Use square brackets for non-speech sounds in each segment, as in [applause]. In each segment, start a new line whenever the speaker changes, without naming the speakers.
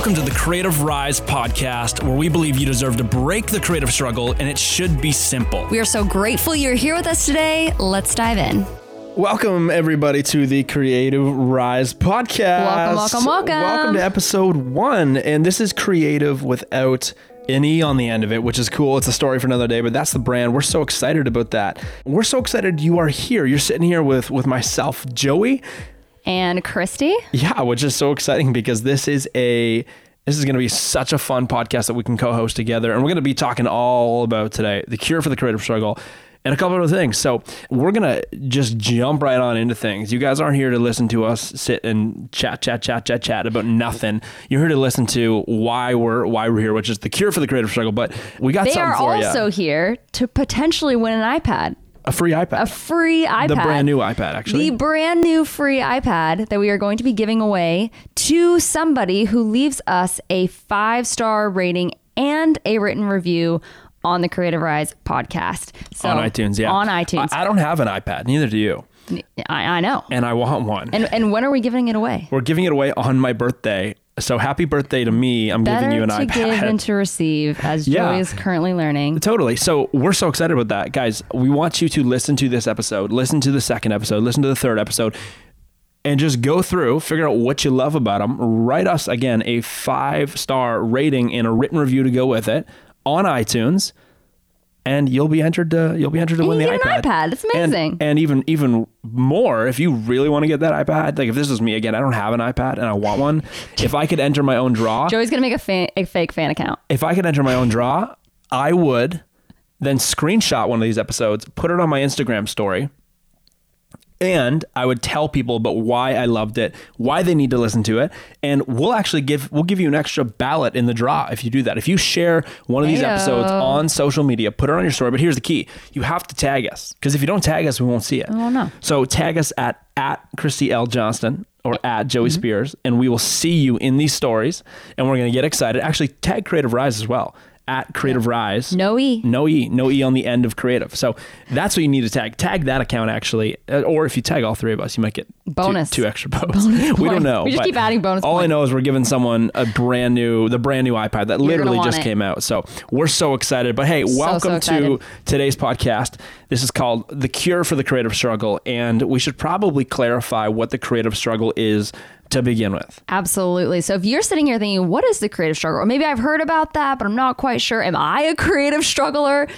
Welcome to the Creative Rise podcast, where we believe you deserve to break the creative struggle and it should be simple.
We are so grateful you're here with us today. Let's dive in.
Welcome, everybody, to the Creative Rise podcast.
Welcome, welcome, welcome.
Welcome to episode one. And this is creative without an E on the end of it, which is cool. It's a story for another day, but that's the brand. We're so excited about that. We're so excited you are here. You're sitting here with, with myself, Joey.
And Christy,
Yeah, which is so exciting because this is a this is going to be such a fun podcast that we can co-host together, and we're going to be talking all about today the cure for the creative struggle. And a couple other things. So, we're going to just jump right on into things. You guys aren't here to listen to us sit and chat, chat, chat, chat, chat about nothing. You're here to listen to why we're why we're here, which is the cure for the creative struggle. But we got
they
something
are also here to potentially win an iPad,
A free iPad.
a free iPad.
the brand new iPad, actually.
The brand new free iPad that we are going to be giving away to somebody who leaves us a five star rating and a written review on the Creative Rise podcast. So,
on iTunes, yeah.
On iTunes.
I, I don't have an iPad, neither do you.
I, I know.
And I want one.
And, and when are we giving it away?
We're giving it away on my birthday. So happy birthday to me. I'm
Better
giving you an
to
iPad.
give than to receive, as
Yeah.
Joey is currently learning.
Totally. So we're so excited about that. Guys, we want you to listen to this episode, listen to the second episode, listen to the third episode, and just go through, figure out what you love about them. Write us, again, a five star rating and a written review to go with it on iTunes. And you'll be entered to you'll be entered to
And
win
you
the
get an
iPad.
iPad. It's
And-
amazing.
And, even even more, if you really want to get that iPad, like if this is me again, I don't have an iPad and I want one. [laughs] if I could enter my own draw,
Joey's gonna make a, a fake fan account.
if I could enter my own draw, I would then screenshot one of these episodes, put it on my Instagram story, and I would tell people about why I loved it, why they need to listen to it, and we'll actually give we'll give you an extra ballot in the draw if you do that. If you share one of these
Heyo.
episodes on social media, put it on your story. But here's the key: you have to tag us because if you don't tag us, we won't see it.
won't.
So tag us at at Christy L Johnston or at Joey Spears, and we will see you in these stories, and we're gonna get excited. Actually, tag Creative Rise as well at Creative Rise.
No E.
No E, no E on the end of creative. So that's what you need to tag. Tag that account actually, Uh, or if you tag all three of us, you might get
Bonus.
two, extra posts. [laughs] we don't know.
We just keep adding bonus
All I know is we're giving someone a brand new, the brand new iPad that
You're
literally just
it.
came out. So we're so excited. But hey,
so
welcome to today's podcast. This is called The Cure for the Creative Struggle, and we should probably clarify what the creative struggle is to begin with.
Absolutely. So if you're sitting here thinking, what is the creative struggle? Or maybe I've heard about that, but I'm not quite sure. Am I a creative struggler?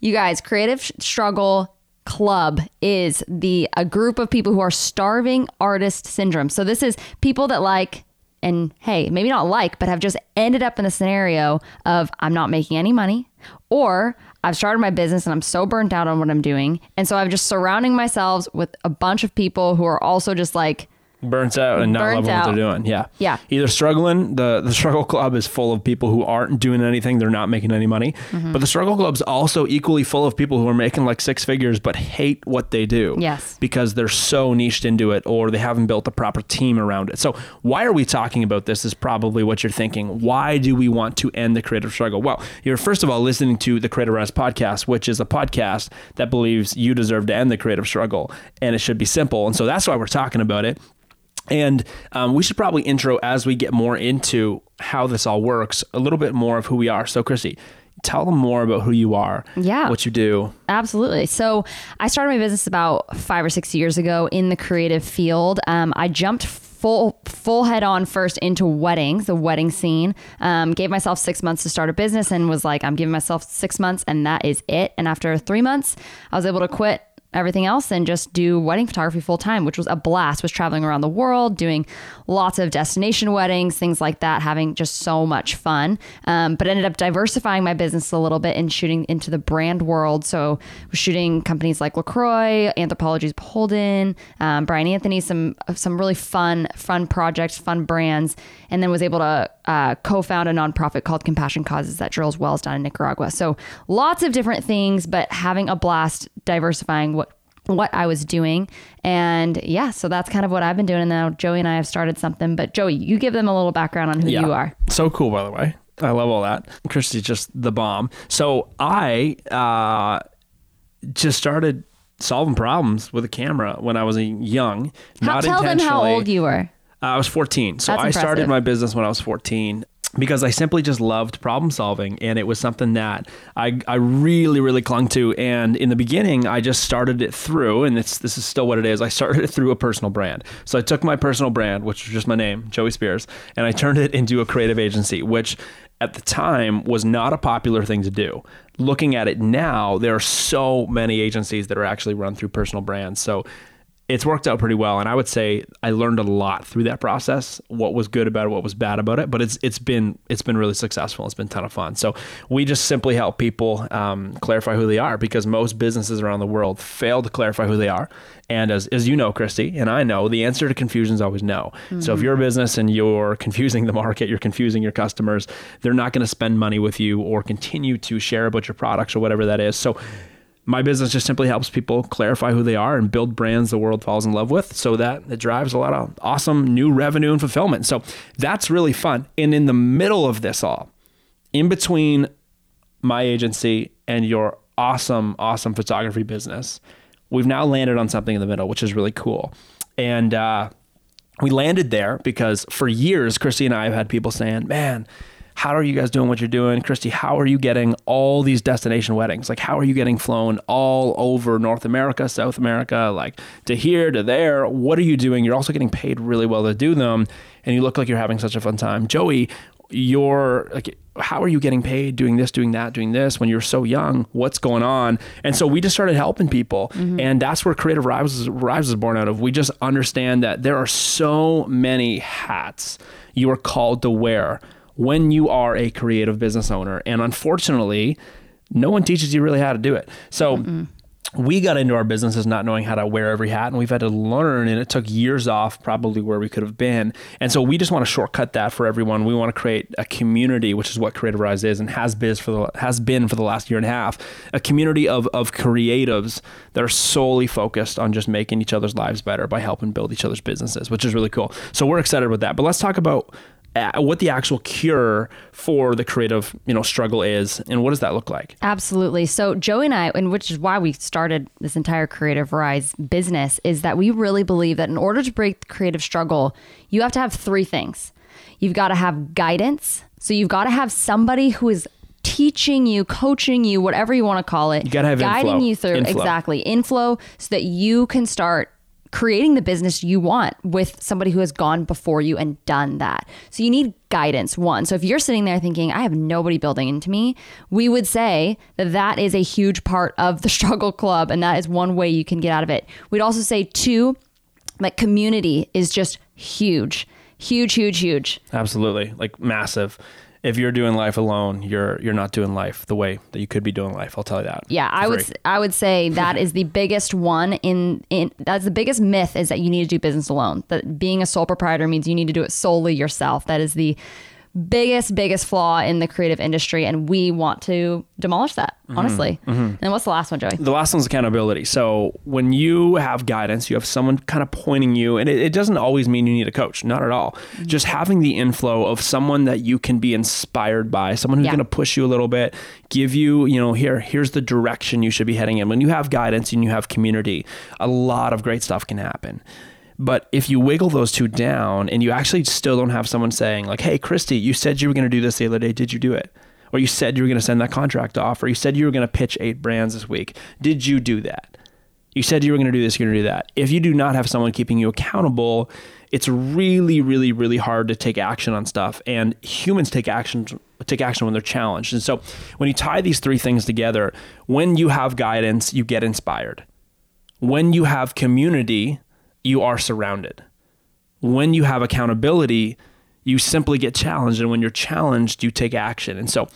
You guys, Creative Struggle Club is the a group of people who are starving artist syndrome. So this is people that like and hey, maybe not like, but have just ended up in the scenario of I'm not making any money or I've started my business and I'm so burnt out on what I'm doing. And so I'm just surrounding myself with a bunch of people who are also just like
burnt out and not loving what they're doing. Yeah.
Yeah.
Either struggling, the the struggle club is full of people who aren't doing anything, they're not making any money.
Mm-hmm.
But the struggle club's also equally full of people who are making like six figures but hate what they do.
Yes.
Because they're so niched into it or they haven't built a proper team around it. So why are we talking about this is probably what you're thinking. Why do we want to end the creative struggle? Well, you're first of all listening to the Creative Rise podcast, which is a podcast that believes you deserve to end the creative struggle and it should be simple. And so that's why we're talking about it. And um, we should probably intro as we get more into how this all works, a little bit more of who we are. So, Chrissy, tell them more about who you are,
Yeah.
what you do.
Absolutely. So I started my business about five or six years ago in the creative field. Um, I jumped full full head on first into weddings, the wedding scene. Um, gave myself six months to start a business and was like, I'm giving myself six months and that is it. And after three months, I was able to quit everything else and just do wedding photography full time, which was a blast. Was traveling around the world, doing lots of destination weddings, things like that, having just so much fun. Um, but ended up diversifying my business a little bit and shooting into the brand world. So shooting companies like Lacroix, Anthropologie's Beholden, um, Brian Anthony, some some really fun fun projects, fun brands, and then was able to uh, co-found a nonprofit called Compassion Causes that drills wells down in Nicaragua. So lots of different things, but having a blast diversifying what I was doing. And yeah, so that's kind of what I've been doing. And now Joey and I have started something. But Joey, you give them a little background on who you are.
So cool, by the way. I love all that. Christy's just the bomb. So I uh, just started solving problems with a camera when I was young.
How,
not
tell them how old you were.
Uh, I was 14. So
That's
I started my business when I was 14 because I simply just loved problem solving and it was something that I, I really, really clung to. And in the beginning, I just started it through, and it's, this is still what it is. I started it through a personal brand. So I took my personal brand, which was just my name, Joey Spears, and I turned it into a creative agency, which at the time was not a popular thing to do. Looking at it now, there are so many agencies that are actually run through personal brands. So it's worked out pretty well. And i would say i learned a lot through that process what was good about it what was bad about it but it's it's been it's been really successful. It's been a ton of fun. So we just simply help people um, clarify who they are because most businesses around the world fail to clarify who they are. And as, as you know christy and i know the answer to confusion is always no. So if you're a business and you're confusing the market you're confusing your customers they're not going to spend money with you or continue to share about your products or whatever that is. So my business just simply helps people clarify who they are and build brands the world falls in love with so that it drives a lot of awesome new revenue and fulfillment. So that's really fun. And in the middle of this all, in between my agency and your awesome, awesome photography business, we've now landed on something in the middle, which is really cool. And, uh, we landed there because for years, Christy and I have had people saying, man, how are you guys doing what you're doing? Christy, how are you getting all these destination weddings? Like, how are you getting flown all over North America, South America, like to here, to there? What are you doing? You're also getting paid really well to do them, and you look like you're having such a fun time. Joey, you're like, how are you getting paid doing this, doing that, doing this when you're so young? What's going on? And so we just started helping people. Mm-hmm. And that's where Creative Rivals, Rivals is born out of. We just understand that there are so many hats you are called to wear when you are a creative business owner. And unfortunately, no one teaches you really how to do it. So we got into our businesses not knowing how to wear every hat and we've had to learn and it took years off probably where we could have been. And so we just want to shortcut that for everyone. We want to create a community which is what creative rise is and has been for the has been for the last year and a half a community of of creatives that are solely focused on just making each other's lives better by helping build each other's businesses which is really cool. So we're excited about that. But let's talk about what the actual cure for the creative you know struggle is and what does that look like
Absolutely. So Joey and I, and which is why we started this entire Creative Rise business, is that we really believe that in order to break the creative struggle, you have to have three things. You've got to have guidance. So you've got to have somebody who is teaching you, coaching you, whatever you want to call it. You
gotta have
guiding
inflow.
you through
Inflow.
exactly inflow so that you can start creating the business you want with somebody who has gone before you and done that. So you need guidance one. So if you're sitting there thinking I have nobody building into me, we would say that that is a huge part of the [laughs] struggle club and that is one way you can get out of it. We'd also say two like community is just huge. Huge, huge, huge.
Absolutely, like massive. If you're doing life alone, you're you're not doing life the way that you could be doing life. I'll tell you that.
Yeah, I would. I would say that is the biggest one in in that's the biggest myth is that you need to do business alone. That being a sole proprietor means you need to do it solely yourself. That is the biggest biggest flaw in the creative industry and we want to demolish that,
Mm-hmm.
honestly. And what's the last one, Joey?
The last one's accountability. So when you have guidance, you have someone kind of pointing you, and it, it doesn't always mean you need a coach, not at all.
Mm-hmm.
Just having the inflow of someone that you can be inspired by, someone who's
Yeah.
going to push you a little bit, give you, you know, here, here's the direction you should be heading in. When you have guidance and you have community, a lot of great stuff can happen. But if you wiggle those two down and you actually still don't have someone saying, like, hey, Christy, you said you were going to do this the other day. Did you do it? Or you said you were going to send that contract off, or you said you were going to pitch eight brands this week. Did you do that? You said you were going to do this, you're going to do that. If you do not have someone keeping you accountable, it's really, really, really hard to take action on stuff. And humans take action take action when they're challenged. And so when you tie these three things together, when you have guidance, you get inspired. When you have community, you are surrounded. When you have accountability, you simply get challenged. And when you're challenged, you take action. And so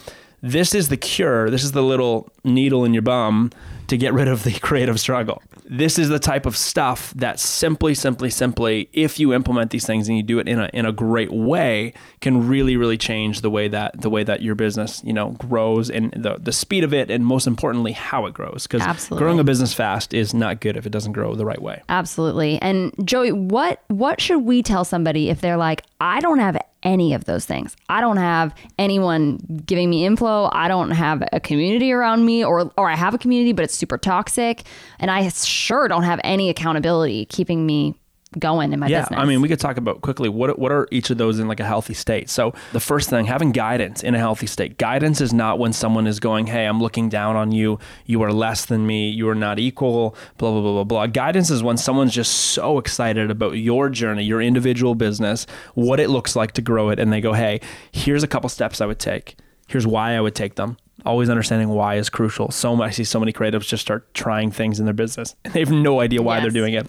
this is the cure. This is the little needle in your bum to get rid of the [laughs] creative struggle. This is the type of stuff that simply, simply, simply, if you implement these things and you do it in a in a great way, can really, really change the way that the way that your business, you know, grows and the the speed of it and most importantly how it grows. Because
Absolutely.
growing a business fast is not good if it doesn't grow the right way.
Absolutely. And Joey, what what should we tell somebody if they're like, I don't have any of those things. I don't have anyone giving me inflow. I don't have a community around me or or I have a community but it's super toxic and I sure don't have any accountability keeping me going in my
yeah,
business.
I mean, we could talk about quickly what what are each of those in like a healthy state. So the first thing, having guidance in a healthy state. Guidance is not when someone is going, "Hey, I'm looking down on you. You are less than me. You are not equal." Blah blah blah blah blah. Guidance is when someone's just so excited about your journey, your individual business, what it looks like to grow it, and they go, "Hey, here's a couple steps I would take. Here's why I would take them." Always understanding why is crucial. So much, I see so many creatives just start trying things in their business, and [laughs] they have no idea why
Yes.
they're doing it.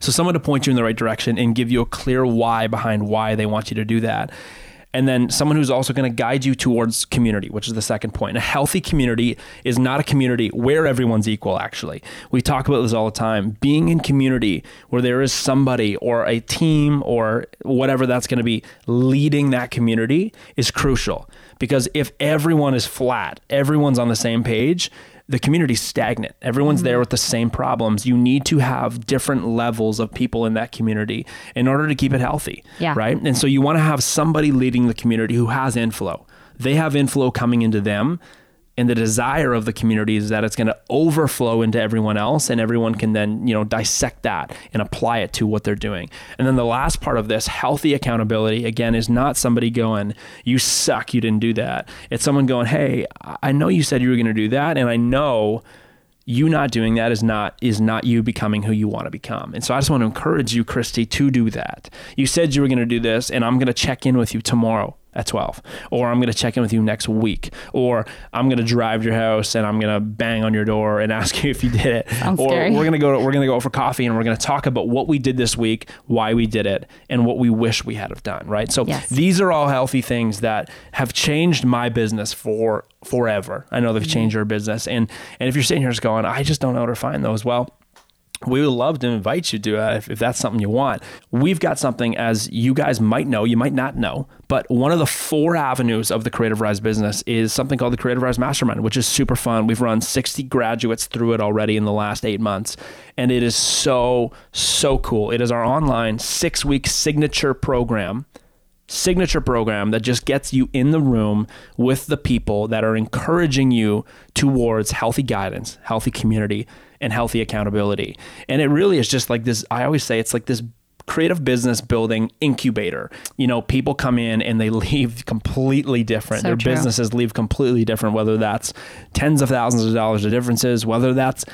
So someone to point you in the right direction and give you a clear why behind why they want you to do that. And then someone who's also going to guide you towards community, which is the second point. A healthy community is not a community where everyone's equal, actually. We talk about this all the time. Being in community where there is somebody or a team or whatever that's going to be leading that community is crucial. Because if everyone is flat, everyone's on the same page, the community's stagnant. Everyone's there mm. with the same problems. You need to have different levels of people in that community in order to keep it healthy.
Yeah.
Right. And so you want to have somebody leading the community who has inflow. They have inflow coming into them. And the desire of the community is that it's going to overflow into everyone else, and everyone can then, you know, dissect that and apply it to what they're doing. And then the last part of this, healthy accountability, again, is not somebody going, "You suck, you didn't do that." It's someone going, "Hey, I know you said you were going to do that, and I know." you not doing that is not is not you becoming who you want to become. And so I just want to encourage you, Christy, to do that. You said you were going to do this, and I'm going to check in with you tomorrow at 12 or i'm going to check in with you next week or i'm going to drive to your house and i'm going to bang on your door and [laughs] ask you if you did it
Sounds
or
scary.
we're going to go we're going to go out for coffee and we're going to talk about what we did this week why we did it and what we wish we had have done right so
Yes.
these are all healthy things that have changed my business for forever i know they've
Mm-hmm.
changed your business and and if you're sitting here just going i just don't know how to find those well we would love to invite you to uh, if, if that's something you want. We've got something, as you guys might know, you might not know, but one of the four avenues of the Creative Rise business is something called the Creative Rise Mastermind, which is super fun. We've run 60 graduates through it already in the last eight months, and it is so, so cool. It is our online six week signature program signature program that just gets you in the room with the people that are encouraging you towards healthy guidance, healthy community, and healthy accountability. And it really is just like this I always say it's like this creative business building incubator. You know, people come in and they [laughs] leave completely different.
So
Their
true.
businesses leave completely different whether that's tens of thousands of dollars of differences, whether that's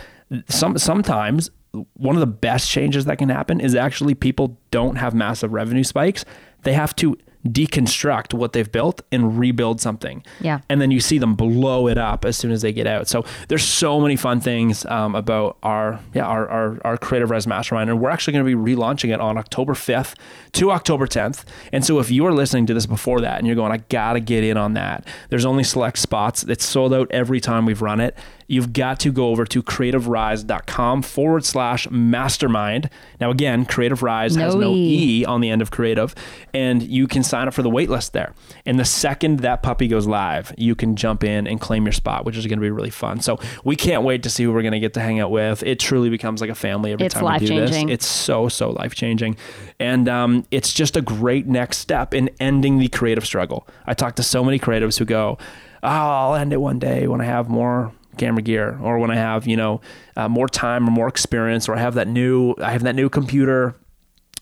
some sometimes one of the best changes that can happen is actually people don't have massive revenue spikes. They have to deconstruct what they've built and rebuild something.
Yeah.
And then you see them blow it up as soon as they get out. So there's so many fun things um, about our yeah our, our our creative rise mastermind, and we're actually going to be relaunching it on October 5th to October 10th. And so if you are listening to this before that and you're going, I gotta get in on that. There's only select spots. It's sold out every time we've run it. You've got to go over to creativerise.com forward slash mastermind. Now again, Creative Rise has
No
no
E.
E on the end of creative, and you can sign up for the waitlist there. And the second that puppy goes live, you can jump in and claim your spot, which is going to be really fun. So we can't wait to see who we're going to get to hang out with. It truly becomes like a family every
It's
time we do this. It's so so life changing, and um, it's just a great next step in ending the creative struggle. I talk to so many creatives who go, "Oh, I'll end it one day when I have more." Camera gear or when i have you know uh, more time or more experience or i have that new i have that new computer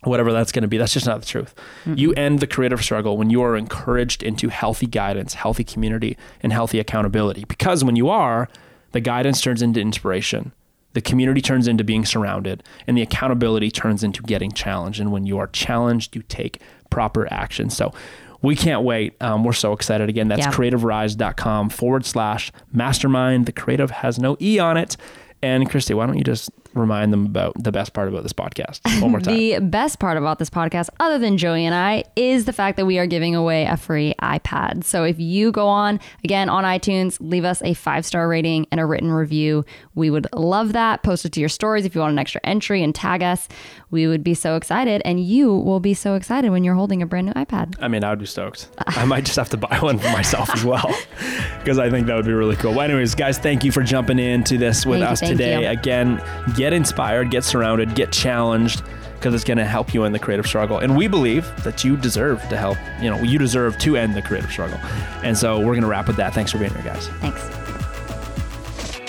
whatever that's going to be. That's just not the truth. You end the creative struggle when you are encouraged into healthy guidance, healthy community, and healthy accountability. Because when you are, the guidance turns into inspiration. The community turns into being surrounded, and the accountability turns into getting challenged. And when you are challenged, you take proper action. So we can't wait. Um, we're so excited. Again, that's
Yeah.
creativerise.com forward slash mastermind. The creative has no E on it. And Christy, why don't you just remind them about the best part about this podcast [laughs] one more time?
The best part about this podcast, other than Joey and I, is the fact that we are giving away a free iPad. So if you go on, again, on iTunes, leave us a five star rating and a written review. We would love that. Post it to your stories if you want an extra entry and tag us. We would be so excited. And you will be so excited when you're holding a brand new iPad.
I mean, I would be stoked. I might just have to buy one for myself as well [laughs] because I think that would be really cool. Well, anyways, guys, thank you for jumping into this with
Thank
us
thank
today.
you.
Again, get inspired, get surrounded, get challenged because it's going to help you in the creative struggle. And we believe that you deserve to help, you know, you deserve to end the creative struggle. And so we're going to wrap with that. Thanks for being here, guys.
Thanks.